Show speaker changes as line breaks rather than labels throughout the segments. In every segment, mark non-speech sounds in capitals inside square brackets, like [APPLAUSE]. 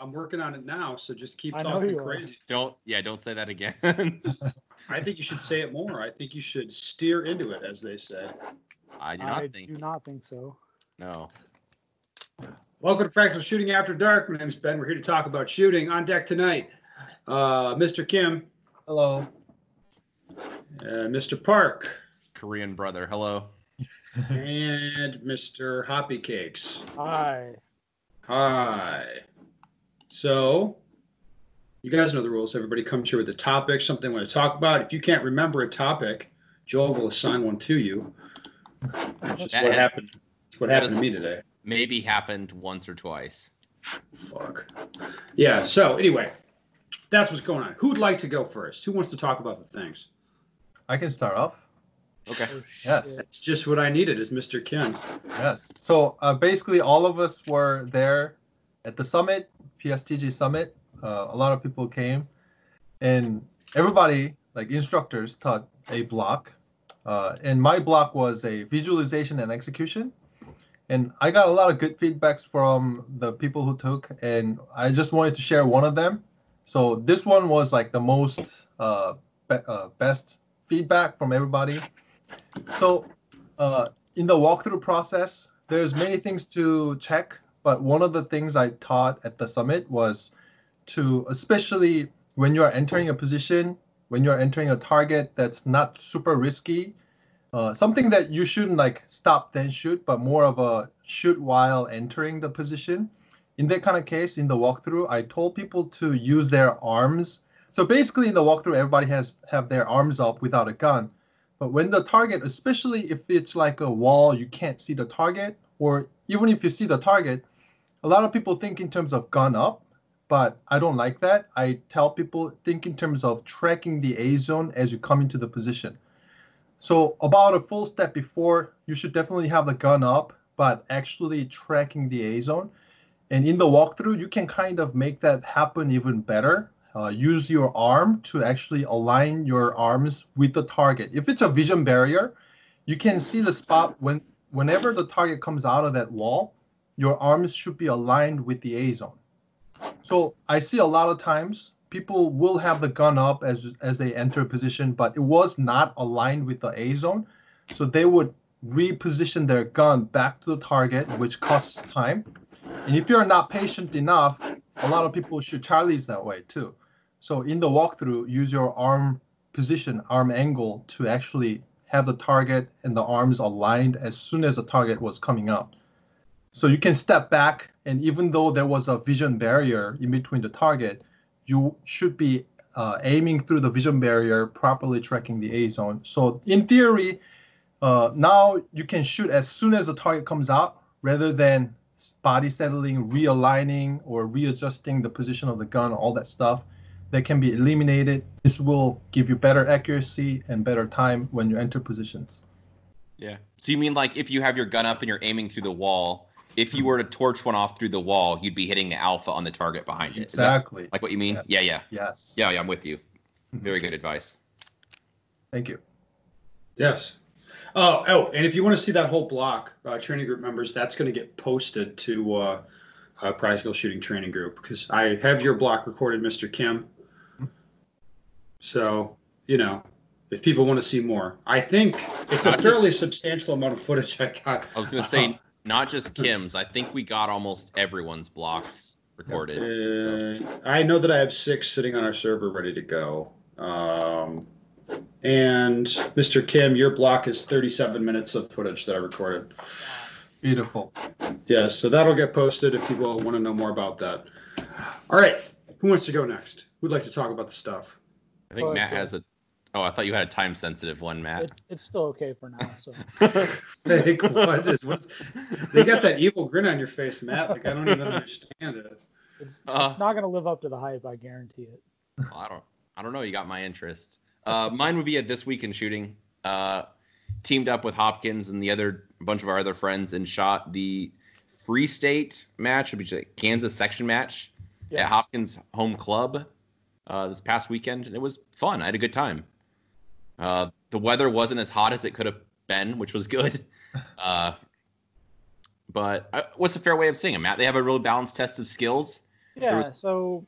I'm working on it now, so just keep
I know
talking
you are.
crazy.
Don't yeah, don't say that again. [LAUGHS]
I think you should say it more. I think you should steer into it, as they say.
I do not
I
think
do not think so.
no.
Welcome to Practical Shooting After Dark. My name's Ben. We're here to talk about shooting. On deck tonight, uh, Mr. Kim,
Hello.
uh, Mr. Park,
Korean brother. Hello.
and Mr. Hoppy Cakes.
Hi.
Hi. So, you guys know the rules. Everybody comes here with a topic, something they want to talk about. If you can't remember a topic, Joel will assign one to you. Which is
That
what
has-
happened. What happened to me today.
Maybe happened once or twice.
Fuck. Yeah. So anyway, that's what's going on. Who'd like to go first? Who wants to talk about the things?
I can start off.
Okay.
Oh,
Yes.
shit.
That's just what I needed, is Mr. Kim.
Yes. So uh, basically, all of us were there at the summit, PSTG summit. Uh, a lot of people came, and everybody, like instructors, taught a block. Uh, and my block was a visualization and execution. And I got a lot of good feedbacks from the people who took, and I just wanted to share one of them. So this one was like the most uh, be- uh, best feedback from everybody. So uh, in the walkthrough process, there's many things to check, but one of the things I taught at the summit was to, especially when you are entering a position, when you are entering a target that's not super risky, uh, something that you shouldn't like stop then shoot, but more of a shoot while entering the position. In that kind of case, in the walkthrough, I told people to use their arms. So basically, in the walkthrough, everybody has have their arms up without a gun. But when the target, especially if it's like a wall, you can't see the target, or even if you see the target, a lot of people think in terms of gun up, but I don't like that. I tell people think in terms of tracking the A zone as you come into the position. So about a full step before, you should definitely have the gun up, but actually tracking the A zone. And in the walkthrough, you can kind of make that happen even better. Uh, use your arm to actually align your arms with the target. If it's a vision barrier, you can see the spot when whenever the target comes out of that wall, your arms should be aligned with the A zone. So I see a lot of times people will have the gun up as as they enter a position, but it was not aligned with the A zone. So they would reposition their gun back to the target, which costs time. And if you're not patient enough, a lot of people shoot Charlies that way too. So in the walkthrough, use your arm position, arm angle to actually have the target and the arms aligned as soon as the target was coming out. So you can step back, and even though there was a vision barrier in between the target, you should be uh, aiming through the vision barrier, properly tracking the A zone. So in theory, uh, now you can shoot as soon as the target comes out, rather than body settling, realigning, or readjusting the position of the gun, all that stuff that can be eliminated. This will give you better accuracy and better time when you enter positions.
Yeah. So you mean like if you have your gun up and you're aiming through the wall, if you were to torch one off through the wall, you'd be hitting the alpha on the target behind it. Is that
Exactly.
like what you mean?
Yeah.
Yeah, yeah.
Yes.
Yeah, yeah, I'm with you. Very good advice.
Thank you.
Yes. Oh, oh, and if you want to see that whole block, uh, training group members, that's going to get posted to uh, uh, Practical Shooting Training Group because I have your block recorded, Mr. Kim. So, you know, if people want to see more, I think it's a
Not just-
fairly substantial amount of footage I got.
I was gonna say [LAUGHS] not just Kim's. I think we got almost everyone's blocks recorded. so.
Uh, I know that I have six sitting on our server ready to go. Um, and Mr. Kim, your block is 37 minutes of footage that I recorded.
Beautiful.
Yeah, so that'll get posted if people want to know more about that. All right, who wants to go next? Who'd like to talk about the stuff?
I think
Oh,
Matt has a. Oh, I thought you had a time sensitive one, Matt.
It's it's still okay for now. So
Hey, what is, they got that evil grin on your face, Matt. Like I don't even understand it.
it's
Uh.
it's not gonna live up to the hype. I guarantee it.
I don't. I don't know. You got my interest. Uh, mine would be at this week in shooting. Uh, teamed up with Hopkins and the other bunch of our other friends and shot the Free State match, which is a Kansas section match
Yes.
at Hopkins Home Club uh, this past weekend, and it was fun. I had a good time. Uh, the weather wasn't as hot as it could have been, which was good. [LAUGHS] Uh, but uh, what's a fair way of saying it, Matt? They have a real balanced test of skills.
Yeah,
was-
so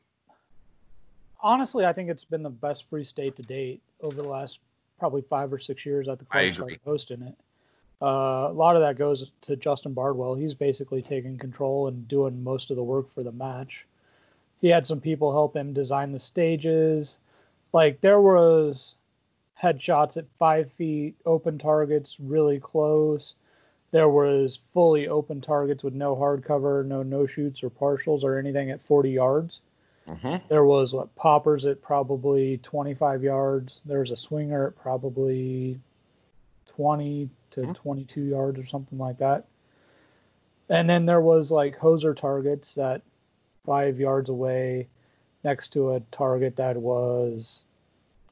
honestly, I think it's been the best free state to date over the last probably five or six years that the
I
club started hosting it. Uh, a lot of that goes to Justin Bardwell. He's basically taking control and doing most of the work for the match. He had some people help him design the stages. Like there was headshots at five feet, open targets really close. There was fully open targets with no hard cover, no no shoots or partials or anything at 40 yards.
hmm
There was what poppers at probably 25 yards. There was a swinger at probably 20 to
Mhm.
22 yards or something like that. And then there was like hoser targets at five yards away next to a target that was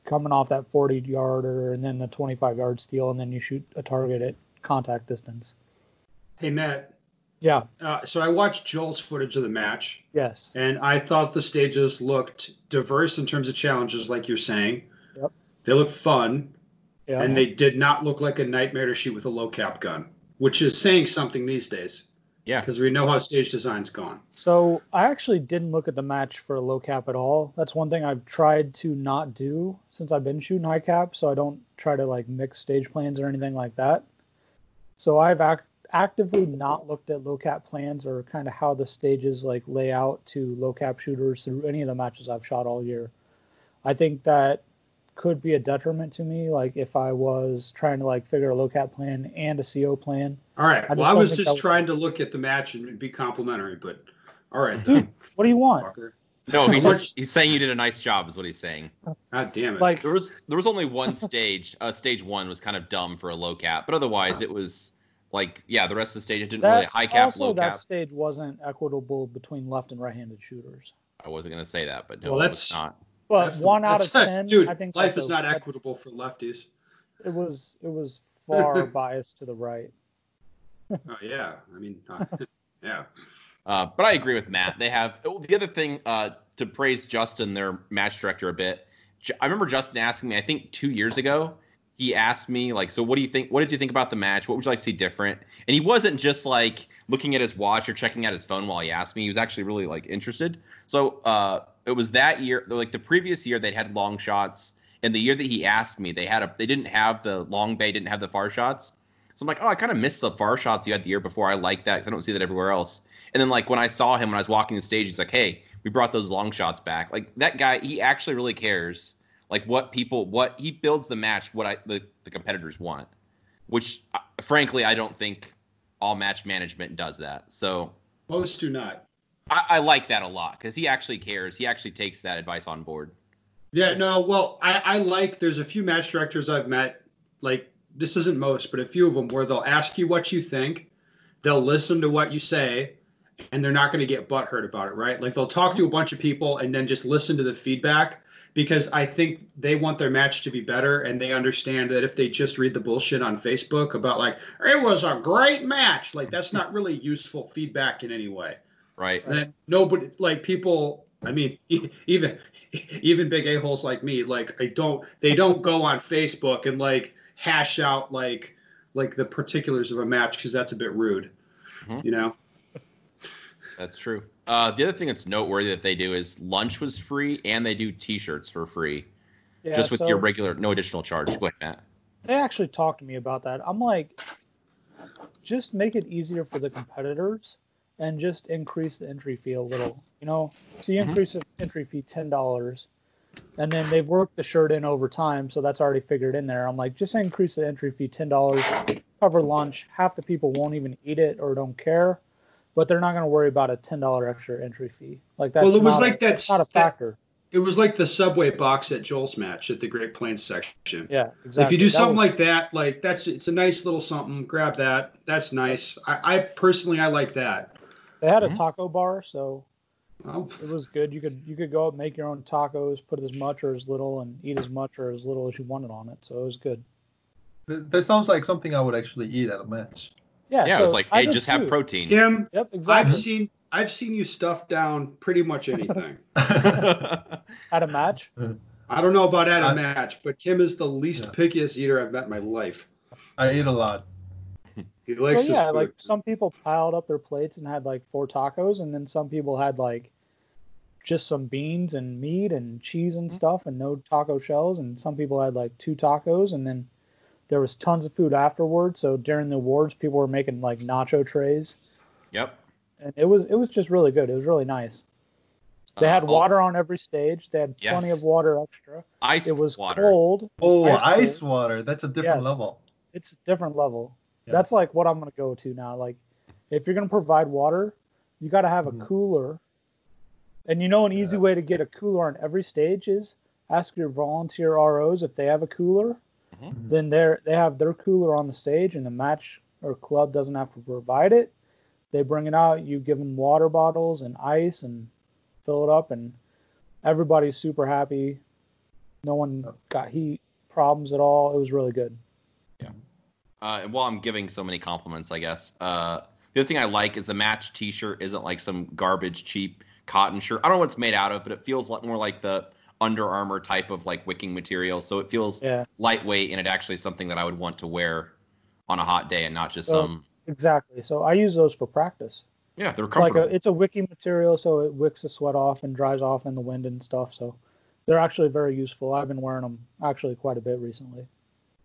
coming off that 40 yarder and then the 25 yard steel. And then you shoot a target at contact distance.
Hey, Matt.
Yeah.
Uh, so I watched Joel's footage of the match,
Yes.
and I thought the stages looked diverse in terms of challenges, like you're saying.
Yep.
They looked fun,
Yeah.
and they did not look like a nightmare to shoot with a low cap gun, which is saying something these days.
Yeah.
Because we know how stage design's gone.
So I actually didn't look at the match for a low cap at all. That's one thing I've tried to not do since I've been shooting high cap. So I don't try to like mix stage plans or anything like that. So I've act- actively not looked at low cap plans or kind of how the stages like lay out to low cap shooters through any of the matches I've shot all year. I think that could be a detriment to me. Like if I was trying to like figure a low cap plan and a CO plan.
All right.
I
well, I was just
that-
trying to look at the match and be complimentary, but all right,
Dude,
then,
what do you want?
fucker.
No, he's just he's saying you did a nice job, is what he's saying.
God damn it.
Like
There was there was only one stage. Uh, stage one was kind of dumb for a low cap, but otherwise it was like yeah, the rest of the stage it didn't really high cap,
also,
low
that
cap.
stage wasn't equitable between left and right-handed shooters.
I wasn't gonna say that, but no,
Well,
it was
that's-
not.
But
That's the-
one out of [LAUGHS] ten,
dude.
I think
life is
a-
not
that's-
equitable for lefties.
It was it was [LAUGHS] far biased to the right.
Oh yeah, I mean, uh, [LAUGHS] yeah.
Uh, but I agree with Matt. They have oh, the other thing uh, to praise Justin, their match director, a bit. I remember Justin asking me, I think two years ago, he asked me like, "So what do you think? What did you think about the match? What would you like to see different?" And he wasn't just like looking at his watch or checking out his phone while he asked me. He was actually really like interested. So uh, it was that year, like the previous year, they'd had long shots, and the year that he asked me, they had a they didn't have the long bay, didn't have the far shots. So I'm like, oh, I kind of missed the far shots you had the year before. I like that because I don't see that everywhere else. And then like when I saw him when I was walking the stage, he's like, "Hey, we brought those long shots back." Like that guy, he actually really cares. Like what people, what he builds the match, what I the, the competitors want. Which, uh, frankly, I don't think all match management does that. So
Most do not.
I, I like that a lot because he actually cares. He actually takes that advice on board.
Yeah, no, well, I, I like there's a few match directors I've met, like this isn't most, but a few of them where they'll ask you what you think, they'll listen to what you say, and they're not going to get butthurt about it, right? Like they'll talk to a bunch of people and then just listen to the feedback because I think they want their match to be better and they understand that if they just read the bullshit on Facebook about like it was a great match, like that's not really useful feedback in any way
Right.
that nobody like people i mean e- [LAUGHS] even even big a-holes like me like i don't they don't go on facebook and like hash out like like the particulars of a match because that's a bit rude
Mhm.
you know
That's true. Uh, the other thing that's noteworthy that they do is lunch was free and they do T-shirts for free,
Yeah,
just with
so
your regular, no additional charge. Go ahead, Matt.
they actually talked to me about that. I'm like, just make it easier for the competitors and just increase the entry fee a little. You know, so you
Mhm.
increase the entry fee ten dollars, and then they've worked the shirt in over time, so that's already figured in there. I'm like, just increase the entry fee ten dollars, cover lunch. Half the people won't even eat it or don't care, but they're not going to worry about a ten dollar extra entry fee. Like that's
well it was
not,
like that
that's not a
that-
factor.
it was like the subway box at joel's match at the great plains section
Yeah, exactly.
if you do
That
something
was-
like that like that's it's a nice little something grab that that's nice i, I personally i like that
they had a mm-hmm. taco bar, so
well,
it was good. You could you could go up, make your own tacos, put as much or as little, and eat as much or as little as you wanted on it. So it was good.
That sounds like something I would actually eat at a match.
Yeah,
Yeah,
so
it was like,
I
hey,
did
just have
too.
protein.
kim
Yep,
i've seen i've seen you stuff down pretty much anything [LAUGHS]
At a match.
I don't know about at a
I-
match, but Kim is the least
Yeah.
pickiest eater I've met in my life.
I eat a lot.
He
So yeah,
his food.
like some people piled up their plates and had like four tacos, and then some people had like just some beans and meat and cheese and stuff and no taco shells and some people had like two tacos and then there was tons of food afterwards so during the awards people were making like nacho trays
Yep.
and it was it was just really good it was really nice they
Uh,
had
oh,
water on every stage they had plenty
Yes.
of water extra
ice
it was
water.
cold It
Oh,
was
ice
cold.
water. That's a different
Yes.
level.
it's a different level that's like what i'm going to go to now. Like if you're going to provide water you got to have a cooler. And you know an easy way to get a cooler on every stage is ask your volunteer ros if they have a cooler.
Mhm.
then they're they have their cooler on the stage and the match or club doesn't have to provide it. They bring it out you give them water bottles and ice and fill it up and everybody's super happy. No one got heat problems at all. It was really good
Uh, and while I'm giving so many compliments, I guess uh, the other thing I like is the match T-shirt isn't like some garbage cheap cotton shirt. I don't know what it's made out of, but it feels like more like the Under Armour type of like wicking material. So it feels
yeah
lightweight and it actually is something that I would want to wear on a hot day and not just
Oh,
some.
Exactly. So I use those for practice.
Yeah, they're
Like
comfortable.
a, it's a wicking material, so it wicks the sweat off and dries off in the wind and stuff. So they're actually very useful. I've been wearing them actually quite a bit recently.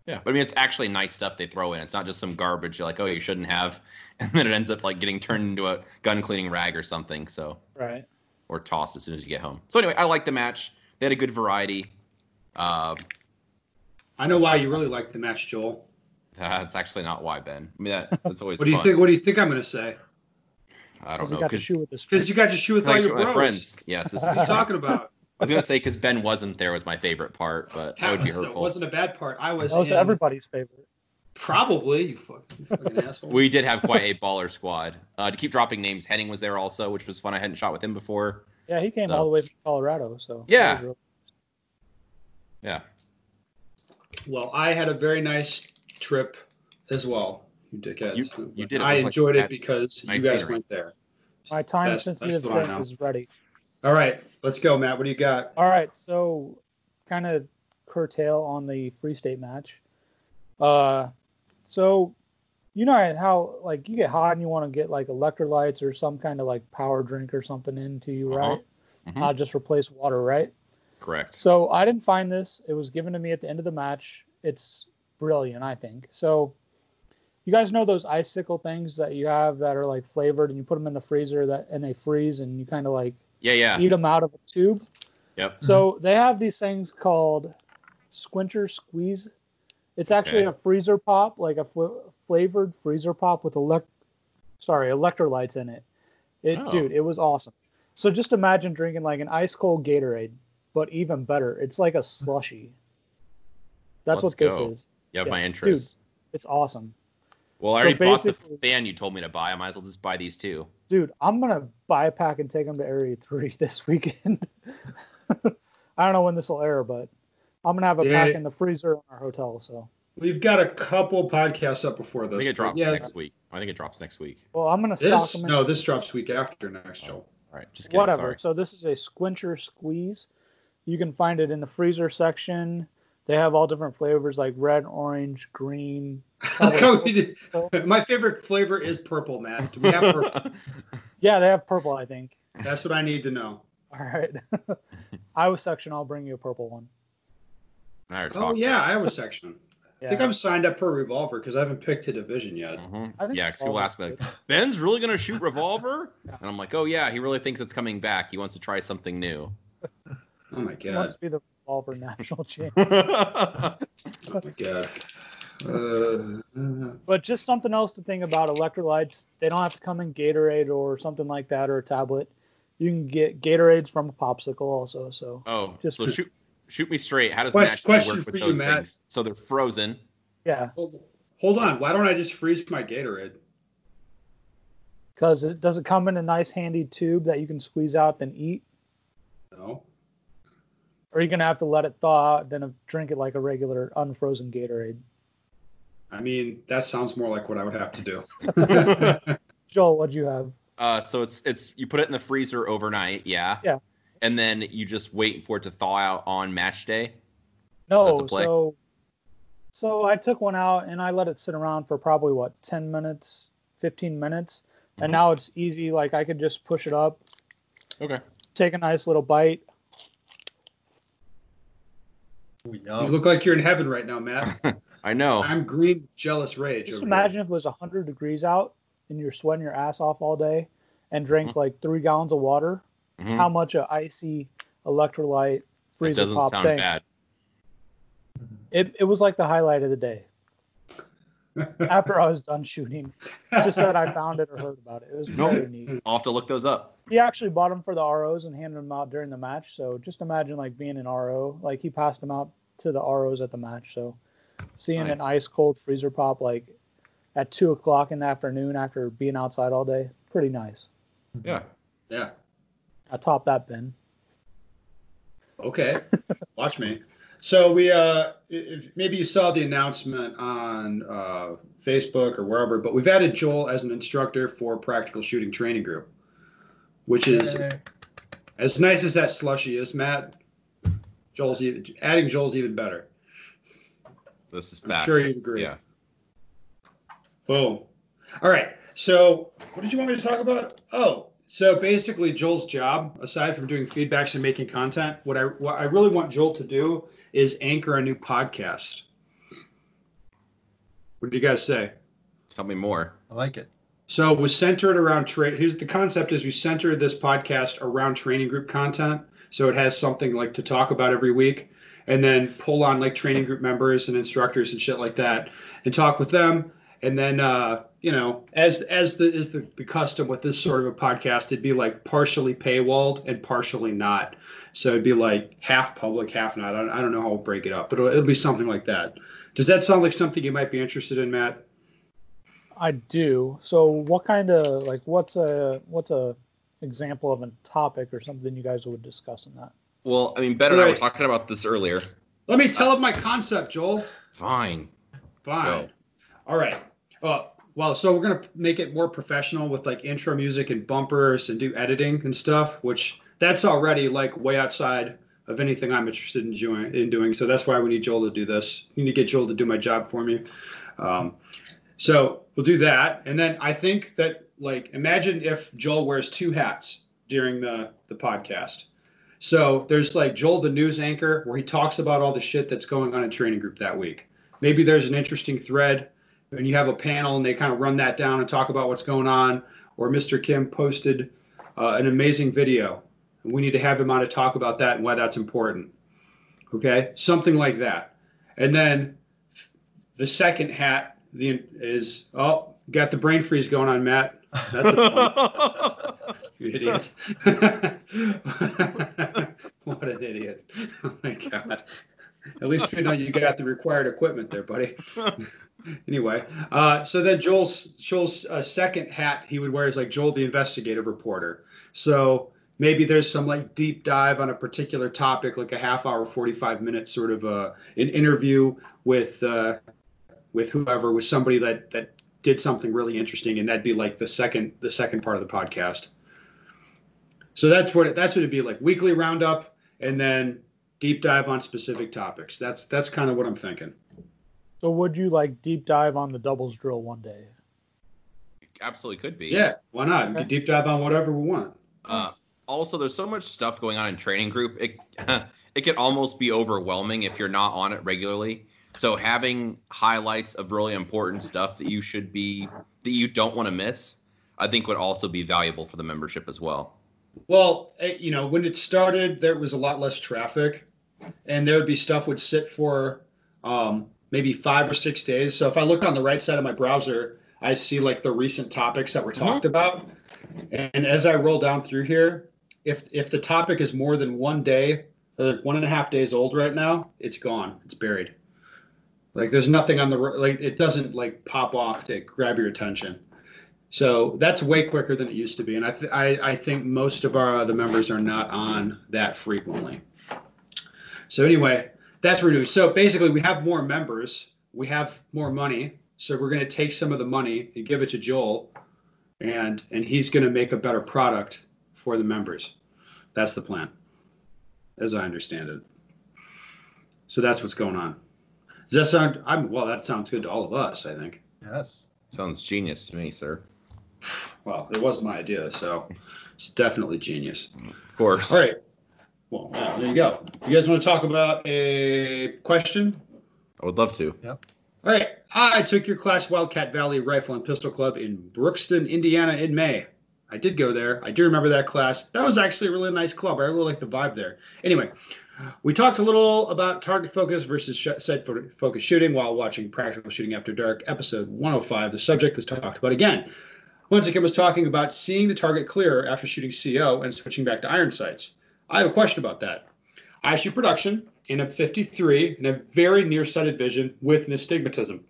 Yeah, but I mean it's actually nice stuff they throw in. It's not just some garbage you're like, oh, you shouldn't have, [LAUGHS] and then it ends up like getting turned into a gun cleaning rag or something. So
Right.
or tossed as soon as you get home. So anyway, I like the match. They had a good variety. Uh,
I know why you really like the match, Joel.
that's actually not why, Ben. I mean, that, that's always [LAUGHS]
What do you
fun.
think? What do you think I'm going to say?
I don't
Because he
know.
got to
Because
shoot with his
Because you got to shoot with all
thanks
your bros.
friends. Yes, this is
are you talking about?
I was gonna say because Ben wasn't there was my favorite part, but that would be
That
hurtful.
wasn't a bad part. I was.
That was
in-
everybody's favorite.
Probably you fucking, you fucking [LAUGHS] asshole.
We did have quite a baller squad. Uh, to keep dropping names, Henning was there also, which was fun. I hadn't shot with him before.
Yeah, he came
So-
all the way from Colorado. So
Yeah.
that was real-
Yeah.
Well, I had a very nice trip as well. You dickheads.
You- you did. It
I
looked like
enjoyed it because
nice
you guys
scenery.
went there.
My time
That's-
sensitive
that's what I
is ready.
All right, let's go, Matt. What do you got?
All right, so kind of curtail on the free state match. Uh, so you know how like you get hot and you want to get like electrolytes or some kind of like power drink or something into you,
Uh-huh.
right?
Mhm.
Not just replace water, right?
Correct.
So I didn't find this. It was given to me at the end of the match. It's brilliant, I think. So you guys know those icicle things that you have that are like flavored and you put them in the freezer that and they freeze and you kind of like
Yeah, yeah.
eat them out of a tube.
Yep.
So they have these things called Sqwincher Sqweeze. It's actually
Okay.
a freezer pop, like a fl- flavored freezer pop with elect, sorry, electrolytes in it. It,
Oh.
dude, it was awesome. So just imagine drinking like an ice cold Gatorade, but even better. It's like a slushy. That's
Let's
what this
go.
is.
You have my
Yes,
Dude,
It's awesome,
Well, I
So
already bought the fan you told me to buy. I might as well just buy these two.
Dude. I'm gonna buy a pack and take them to Area Three [LAUGHS] this weekend. I don't know when this will air, but I'm gonna have a
Yeah.
pack in the freezer in our hotel. So.
We've got a couple podcasts up before this.
I
this.
think it drops
yeah,
next week. I think it drops next week.
Well, I'm gonna stock them. In,
no, this drops week after next, oh, Joel.
All right, just kidding.
whatever.
Sorry.
So this is a Sqwincher Sqweeze. You can find it in the freezer section. They have all different flavors like red, orange, green.
Like how we did-
So-
My favorite flavor is purple, Matt. Do we have purple? [LAUGHS]
Yeah, they have purple. I think.
That's what I need to know.
All right. [LAUGHS] Iowa section. I'll bring you a purple one.
Now you're
Oh
talking.
yeah, Iowa section.
Yeah.
I think I'm signed up for a revolver because I haven't picked a division yet.
Mhm.
I think
Yeah, 'cause people ask me like. Ben's really gonna shoot revolver, [LAUGHS]
Yeah.
and I'm like, oh yeah, he really thinks it's coming back. He wants to try something new.
Oh my
He
god.
wants to be the revolver national [LAUGHS] champ.
Oh my god. Uh,
But just something else to think about electrolytes. They don't have to come in Gatorade or something like that or a tablet. You can get Gatorades from a popsicle also. So
oh,
Just-
so shoot, shoot me straight. How does
Question-
match
question
work
for
with
you,
those
Matt.
things? So they're frozen.
yeah,
hold, hold on. Why don't I just freeze my Gatorade?
because it does it come in a nice handy tube that you can squeeze out then eat,
No.
Or you're gonna have to let it thaw then drink it like a regular unfrozen Gatorade.
I mean, that sounds more like what I would have to do. [LAUGHS] [LAUGHS]
Joel, what'd you have?
Uh, so it's it's you put it in the freezer overnight, yeah.
Yeah.
And then you just wait for it to thaw out on match day.
No, so so I took one out and I let it sit around for probably what ten minutes, fifteen minutes,
Mhm.
and now it's easy. Like I could just push it up,
Okay.
take a nice little bite.
Ooh,
You look like you're in heaven right now, Matt. [LAUGHS]
I know.
I'm green, jealous rage.
Just
over
imagine if it was 100 degrees out and you're sweating your ass off all day and drank like three gallons of water.
Mhm.
How much a icy electrolyte
It
freezer
doesn't
pop
sound
thing?
bad.
It, it was like the highlight of the day. [LAUGHS] After I was done shooting, just that I found it or heard about it. It was
Nope.
very neat.
I'll have to look those up.
He actually bought them for the ROs and handed them out during the match. So just imagine like being an RO, like he passed them out to the ROs at the match. So seeing an ice cold freezer pop like at two o'clock in the afternoon after being outside all day, pretty nice.
Yeah.
yeah.
I topped that bin.
Okay. [LAUGHS] Watch me. So we, uh, if maybe you saw the announcement on uh, Facebook or wherever, but we've added Joel as an instructor for Practical Shooting Training Group, which is
Yay.
as nice as that slushy is, Matt. Joel's even, adding Joel's even better.
This is
bad.
I'm
sure you'd agree.
Yeah.
Boom. All right. So, what did you want me to talk about? Oh, so basically, Joel's job, aside from doing feedbacks and making content, what I what I really want Joel to do is anchor a new podcast. What do you guys say?
Tell me more.
I like it.
So it was centered around trade. Here's the concept: is we centered this podcast around training group content, so it has something like to talk about every week, and then pull on like training group members and instructors and shit like that, and talk with them. And then uh, you know, as as the is the, the custom with this sort of a podcast, it'd be like partially paywalled and partially not. So it'd be like half public, half not. I don't, I don't know how we'll break it up, but it'll, it'll be something like that. Does that sound like something you might be interested in, Matt?
I do. So what kind of like what's a what's a example of a topic or something you guys would discuss in that?
Well, I mean, Ben and I were talking about this earlier.
Let me tell up my concept, Joel.
Fine.
Fine.
Go.
All right. Well, well, so we're gonna make it more professional with like intro music and bumpers and do editing and stuff, which that's already like way outside of anything I'm interested in doing. In doing. So that's why we need Joel to do this. We need to get Joel to do my job for me. Um, so we'll do that, and then I think that like imagine if Joel wears two hats during the the podcast. So there's like Joel, the news anchor, where he talks about all the shit that's going on in training group that week. Maybe there's an interesting thread and you have a panel and they kind of run that down and talk about what's going on. Or Mr. Kim posted uh, an amazing video. We need to have him on to talk about that and why that's important. Okay, something like that. And then the second hat the is oh got the brain freeze going on, Matt. That's a [LAUGHS] you idiot. [LAUGHS] what an idiot! Oh my god. At least you know you got the required equipment there, buddy. [LAUGHS] anyway, uh, so then Joel's Joel's uh, second hat he would wear is like Joel the investigative reporter. So maybe there's some like deep dive on a particular topic, like a half hour, 45 minutes sort of uh, an interview with uh, with whoever, with somebody that that did something really interesting, and that'd be like the second the second part of the podcast. So that's what it, that's what it'd be like weekly roundup, and then deep dive on specific topics. That's that's kind of what I'm thinking.
So would you like deep dive on the doubles drill one day?
Absolutely could be.
Yeah, why not?
Okay.
deep dive on whatever we want.
Uh, also, there's so much stuff going on in training group. It [LAUGHS] it can almost be overwhelming if you're not on it regularly. So having highlights of really important stuff that you should be that you don't want to miss, I think would also be valuable for the membership as well.
Well, eh, you know, when it started, there was a lot less traffic, and there would be stuff would sit for um, maybe five or six days. So if I look on the right side of my browser, I see like the recent topics that were talked about, and as I roll down through here, if if the topic is more than one day, or one and a half days old right now, it's gone. It's buried. Like there's nothing on the like it doesn't like pop off to grab your attention. So that's way quicker than it used to be, and I th- I, I think most of our the members are not on that frequently. So anyway, that's what we're doing. So basically, we have more members, we have more money, so we're going to take some of the money and give it to Joel, and and he's going to make a better product for the members. That's the plan, as I understand it. So that's what's going on. Does that sound? I'm well. That sounds good to all of us. I think.
Yes.
Sounds genius to me, sir.
Well, it was my idea, so it's definitely genius.
Of course.
All right. Well, yeah, there you go. You guys want to talk about a question?
I would love to. Yep.
All right. I took your class Wildcat Valley Rifle and Pistol Club in Brookston, Indiana in May. I did go there. I do remember that class. That was actually a really nice club. I really like the vibe there. Anyway, we talked a little about target focus versus set focus shooting while watching Practical Shooting After Dark, episode 105. The subject was talked about again. Once again, was talking about seeing the target clearer after shooting CO and switching back to iron sights. I have a question about that. I shoot production in a 53 and a very nearsighted vision with astigmatism.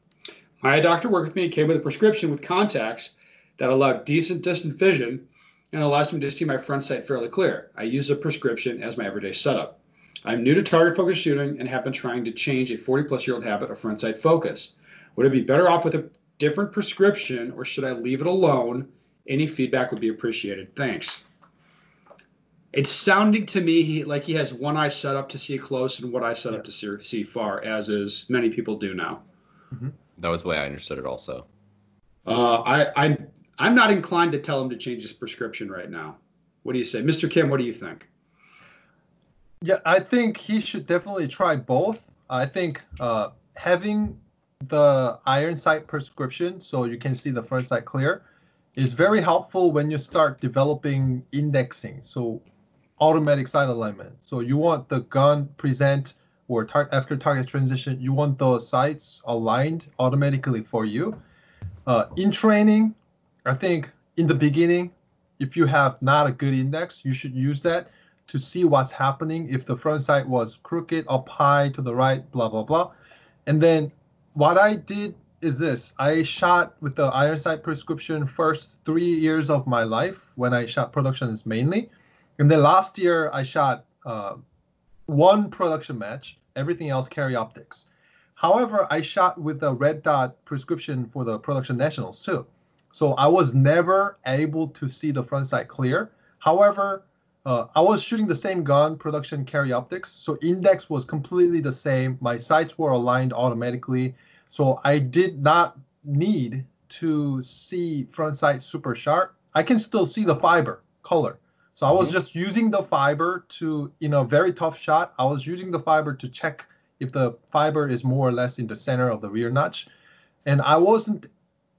My doctor worked with me and came with a prescription with contacts that allowed decent distant vision and allows me to see my front sight fairly clear. I use the prescription as my everyday setup. I'm new to target focus shooting and have been trying to change a 40 plus year old habit of front sight focus. Would I be better off with a different prescription or should I leave it alone? Any feedback would be appreciated. Thanks. It's sounding to me he, like he has one eye set up to see close and one eye set up to see, see far, as is many people do now.
That was the way I understood it also.
Uh, I, I'm I'm not inclined to tell him to change his prescription right now. What do you say, Mr. Kim? What do you think?
Yeah, I think he should definitely try both. I think uh, having the iron sight prescription so you can see the front sight clear is very helpful when you start developing indexing. So automatic sight alignment. So you want the gun present or tar- after target transition, you want those sights aligned automatically for you. Uh, in training, I think in the beginning, if you have not a good index, you should use that to see what's happening if the front sight was crooked, up high, to the right, blah, blah, blah. And then what I did is this I shot with the iron sight prescription first three years of my life when I shot productions mainly. And then last year I shot uh, one production match, everything else carry optics. However, I shot with a red dot prescription for the production nationals too. So I was never able to see the front sight clear. However, uh, I was shooting the same gun, production carry optics, so index was completely the same. My sights were aligned automatically, so I did not need to see front sight super sharp. I can still see the fiber color. So I was
Mhm.
just using the fiber to, in a very tough shot, I was using the fiber to check if the fiber is more or less in the center of the rear notch. And I wasn't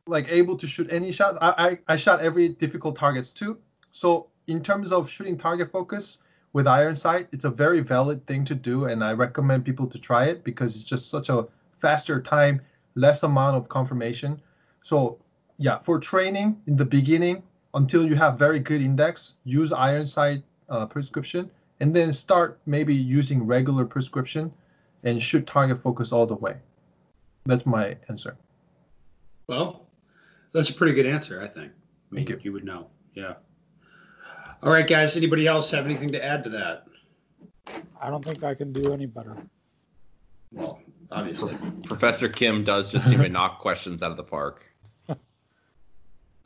like able to shoot any shot. I, I, I shot every difficult targets too. So in terms of shooting target focus with iron sight, it's a very valid thing to do, and I recommend people to try it because it's just such a faster time, less amount of confirmation. So yeah, for training in the beginning, until you have very good index, use iron sight uh, prescription, and then start maybe using regular prescription, and shoot target focus all the way. That's my answer.
Well, that's a pretty good answer, I think. I mean,
Thank you.
You would know. Yeah. All right, guys. Anybody else have anything to add to that?
I don't think I can do any better.
Well, obviously.
Professor Kim does just seem to knock [LAUGHS] questions out of the park.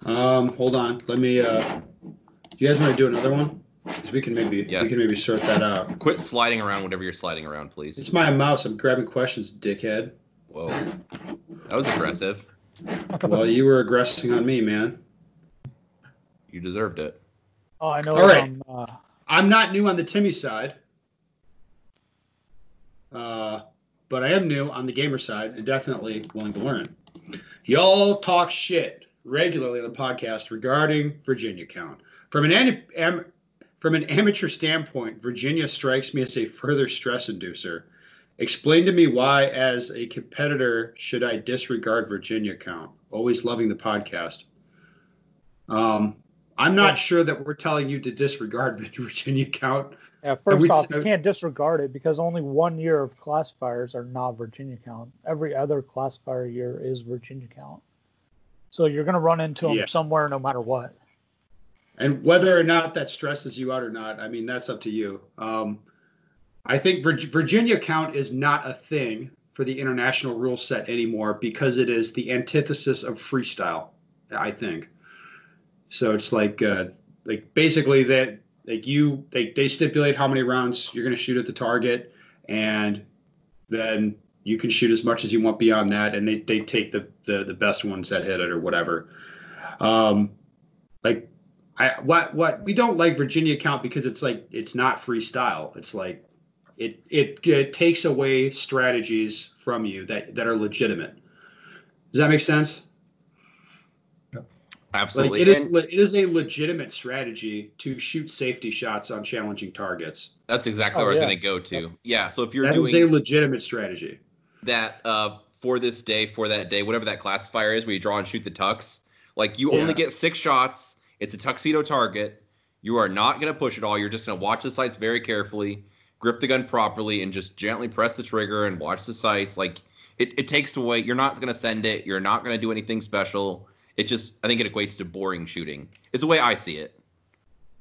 Um, hold on. Let me. Uh, do you guys want to do another one? Because we can maybe
yes.
we can maybe sort that out.
Quit sliding around whatever you're sliding around, please.
It's my mouse. I'm grabbing questions, dickhead.
Whoa. That was aggressive.
Well, you were aggressing on me, man.
You deserved it.
Oh, I know.
All right.
uh,
I'm not new on the Timmy side, uh, but I am new on the gamer side and definitely willing to learn. Y'all talk shit regularly on the podcast regarding Virginia count. From an am- from an amateur standpoint, Virginia strikes me as a further stress inducer. Explain to me why, as a competitor, should I disregard Virginia count? Always loving the podcast. Um, I'm not sure that we're telling you to disregard [LAUGHS] Virginia count.
yeah, first off, you can't disregard it because only one year of classifiers are not Virginia count. Every other classifier year is Virginia count. So you're going to run into them
Yeah.
somewhere no matter what.
And whether or not that stresses you out or not, I mean, that's up to you. Um, I think Vir- Virginia count is not a thing for the international rule set anymore because it is the antithesis of freestyle, I think. So it's like, uh, like basically that, like you, they, they stipulate how many rounds you're going to shoot at the target, and then you can shoot as much as you want beyond that, and they, they take the, the, the best ones that hit it or whatever. Um, like I what what we don't like Virginia count because it's like it's not freestyle. It's like it it, it takes away strategies from you that that are legitimate. Does that make sense?
Absolutely.
Like it is
And
it is a legitimate strategy to shoot safety shots on challenging targets.
that's exactly
Oh,
where I was going to go to. Yeah. So if you're
That is
doing
a legitimate strategy.
that uh, for this day, for that day, whatever that classifier is, where you draw and shoot the tucks, like you only get six shots. It's a tuxedo target. You are not going to push it all. You're just going to watch the sights very carefully, grip the gun properly, and just gently press the trigger and watch the sights. Like it, it takes away. You're not going to send it. You're not going to do anything special. It just, I think it equates to boring shooting. Is the way I see it.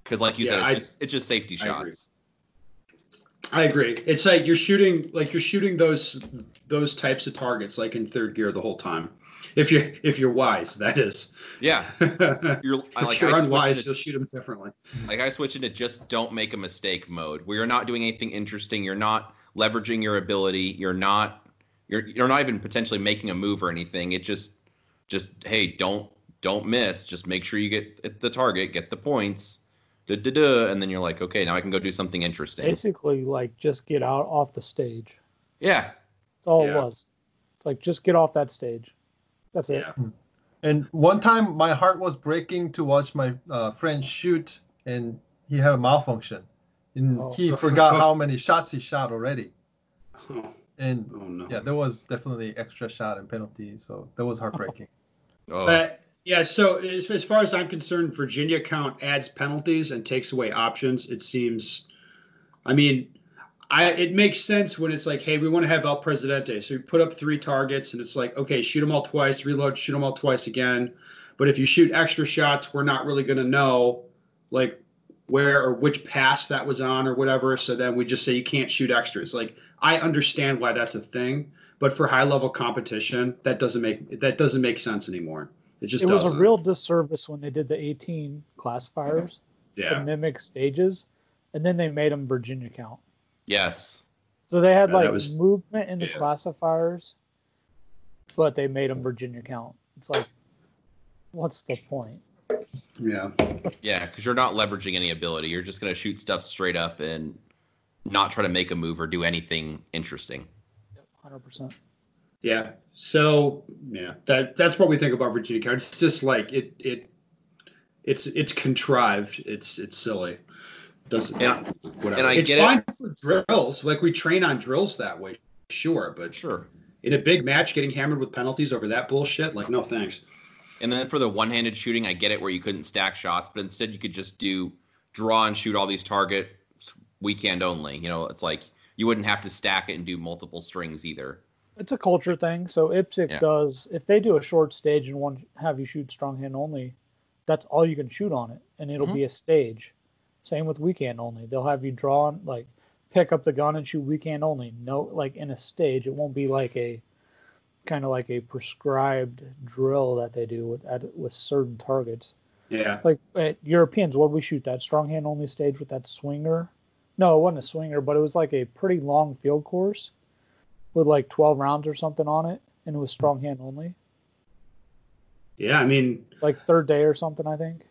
Because, like you
Yeah,
said, it's
I-
just it's just safety
I agree.
shots.
I agree. It's like you're shooting like you're shooting those those types of targets like in third gear the whole time. If you're if you're wise, that is.
Yeah,
if [LAUGHS]
you're I like
you're
I
unwise,
into-
you'll shoot them differently.
Like I switch into just don't make a mistake mode, where you're not doing anything interesting. You're not leveraging your ability. You're not you're you're not even potentially making a move or anything. It just just hey, don't don't miss. Just make sure you get at the target, get the points, duh, duh, duh, and then you're like, okay, now I can go do something interesting.
Basically, like just get out off the stage.
Yeah,
That's all
Yeah.
it was. It's like just get off that stage. That's it.
Yeah.
And one time, my heart was breaking to watch my uh, friend shoot, and he had a malfunction, and
Oh.
he forgot how many [LAUGHS] shots he shot already.
Oh,
And
oh no.
yeah, there was definitely extra shot and penalty, so that was heartbreaking.
Oh,
But yeah, so as, as far as I'm concerned, Virginia count adds penalties and takes away options. It seems, I mean, I it makes sense when it's like, hey, we want to have El Presidente, so you put up three targets, and it's like, okay, shoot them all twice, reload, shoot them all twice again. But if you shoot extra shots, we're not really going to know, like where or which pass that was on or whatever. So then we just say you can't shoot extras. Like I understand why that's a thing, but for high level competition, that doesn't make that doesn't make sense anymore. It just
It was
doesn't.
a real disservice when they did the 18 classifiers to mimic stages, and then they made them Virginia count.
yes,
So they had
Yeah,
like
was-
movement in the
yeah.
classifiers, but they made them Virginia count. It's like, what's the point?
Yeah.
yeah, because you're not leveraging any ability. You're just gonna shoot stuff straight up and not try to make a move or do anything interesting.
100%.
Yeah. So yeah, that that's what we think about Virginia count. It's just like it it it's it's contrived. It's it's silly. Doesn't
yeah.
whatever.
and I
it's
get it.
fine for drills. Like we train on drills that way, sure. But
Sure.
in a big match, getting hammered with penalties over that bullshit, like no thanks.
And then for the one-handed shooting, I get it where you couldn't stack shots, but instead you could just do draw and shoot all these targets weak hand only. You know, it's like you wouldn't have to stack it and do multiple strings either.
It's a culture thing. So IPSC
Yeah.
does, if they do a short stage and want have you shoot strong hand only, that's all you can shoot on it, and it'll
Mhm.
be a stage. Same with weak hand only. They'll have you draw like, pick up the gun and shoot weekend only. No, like in a stage, it won't be like a kind of like a prescribed drill that they do with at, with certain targets.
Yeah.
Like at Europeans, what we shoot that strong hand only stage with that swinger? No, it wasn't a swinger, but it was like a pretty long field course with like 12 rounds or something on it, and it was strong hand only.
Yeah. I mean,
Like third day or something, I think.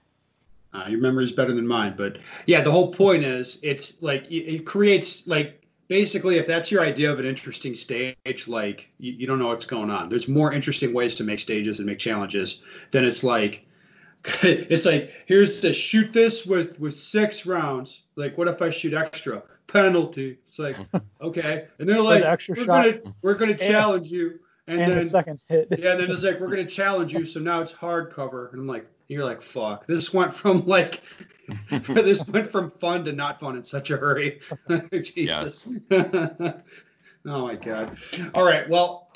Uh, your memory is better than mine, but yeah, the whole point is it's like it, it creates like basically if that's your idea of an interesting stage, like you, you don't know what's going on. There's more interesting ways to make stages and make challenges than it's like [LAUGHS] it's like here's to shoot this with with six rounds. Like what if I shoot extra penalty? It's like [LAUGHS] okay, and they're like
extra
we're
shot.
gonna we're gonna challenge you, and,
And,
then
the second hit. [LAUGHS]
yeah, and then it's like we're gonna challenge you, so now it's hardcover, and I'm like, you're like, fuck, this went from like, this went from fun to not fun in such a hurry. Jesus. oh my god. All right, well,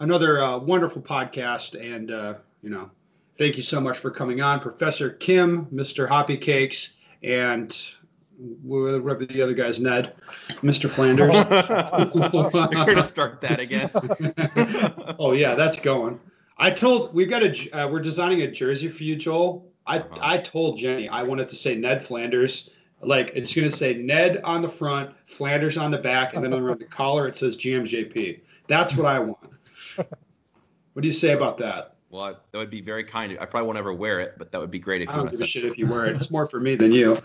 another uh, wonderful podcast, and uh, you know, thank you so much for coming on, Professor Kim, Mr. Hoppy Cakes, and whatever the other guy's Ned, Mr. Flanders. [LAUGHS]
You're gonna start that again. [LAUGHS]
oh yeah, that's going. I told we've got a uh, we're designing a jersey for you, Joel. I
Uh-huh.
I told Jenny I wanted to say Ned Flanders. Like it's gonna say Ned on the front, Flanders on the back, and then around the collar it says GMJP. That's what I want. What do you say about that?
Well, that would be very kind. I probably won't ever wear it, but that would be great if
I
you
don't
want
give
to
a shit if you wear it. It's more for me [LAUGHS] than you.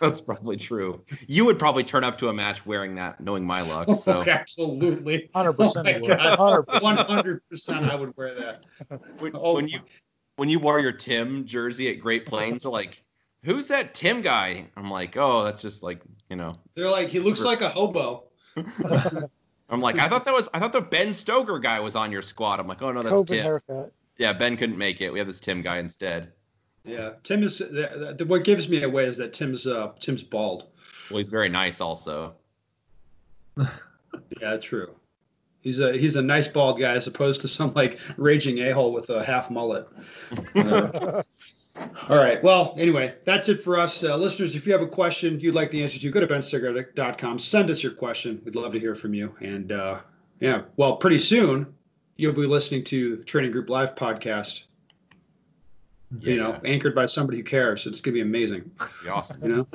That's probably true. You would probably turn up to a match wearing that, knowing my luck. Oh, so
Oh, absolutely. [LAUGHS]
Hundred percent.
Oh my God.
Hundred percent.
One hundred percent, I would wear that.
when,
Oh
when you when you wore your Tim jersey at Great Plains, they're like, "Who's that Tim guy?" I'm like, "Oh, that's just like you know."
They're like, he looks like a hobo. [LAUGHS]
I'm like, I thought that was I thought the Ben Stoeger guy was on your squad. I'm like, oh no, that's
COVID
Tim.
haircut.
Yeah, Ben couldn't make it. We have this Tim guy instead.
Yeah, Tim is. The, the, what gives me away is that Tim's uh, Tim's bald.
Well, he's very nice also. [LAUGHS]
Yeah, true. He's a he's a nice bald guy as opposed to some like raging a hole with a half mullet. Uh, [LAUGHS] all right. Well, anyway, that's it for us, uh, listeners. If you have a question you'd like the answer to, go to benstoeger.com. Send us your question. We'd love to hear from you. And uh, yeah, well, pretty soon you'll be listening to the Training Group Live podcast. You know, anchored by somebody who cares. It's gonna be amazing.
Be awesome.
You know.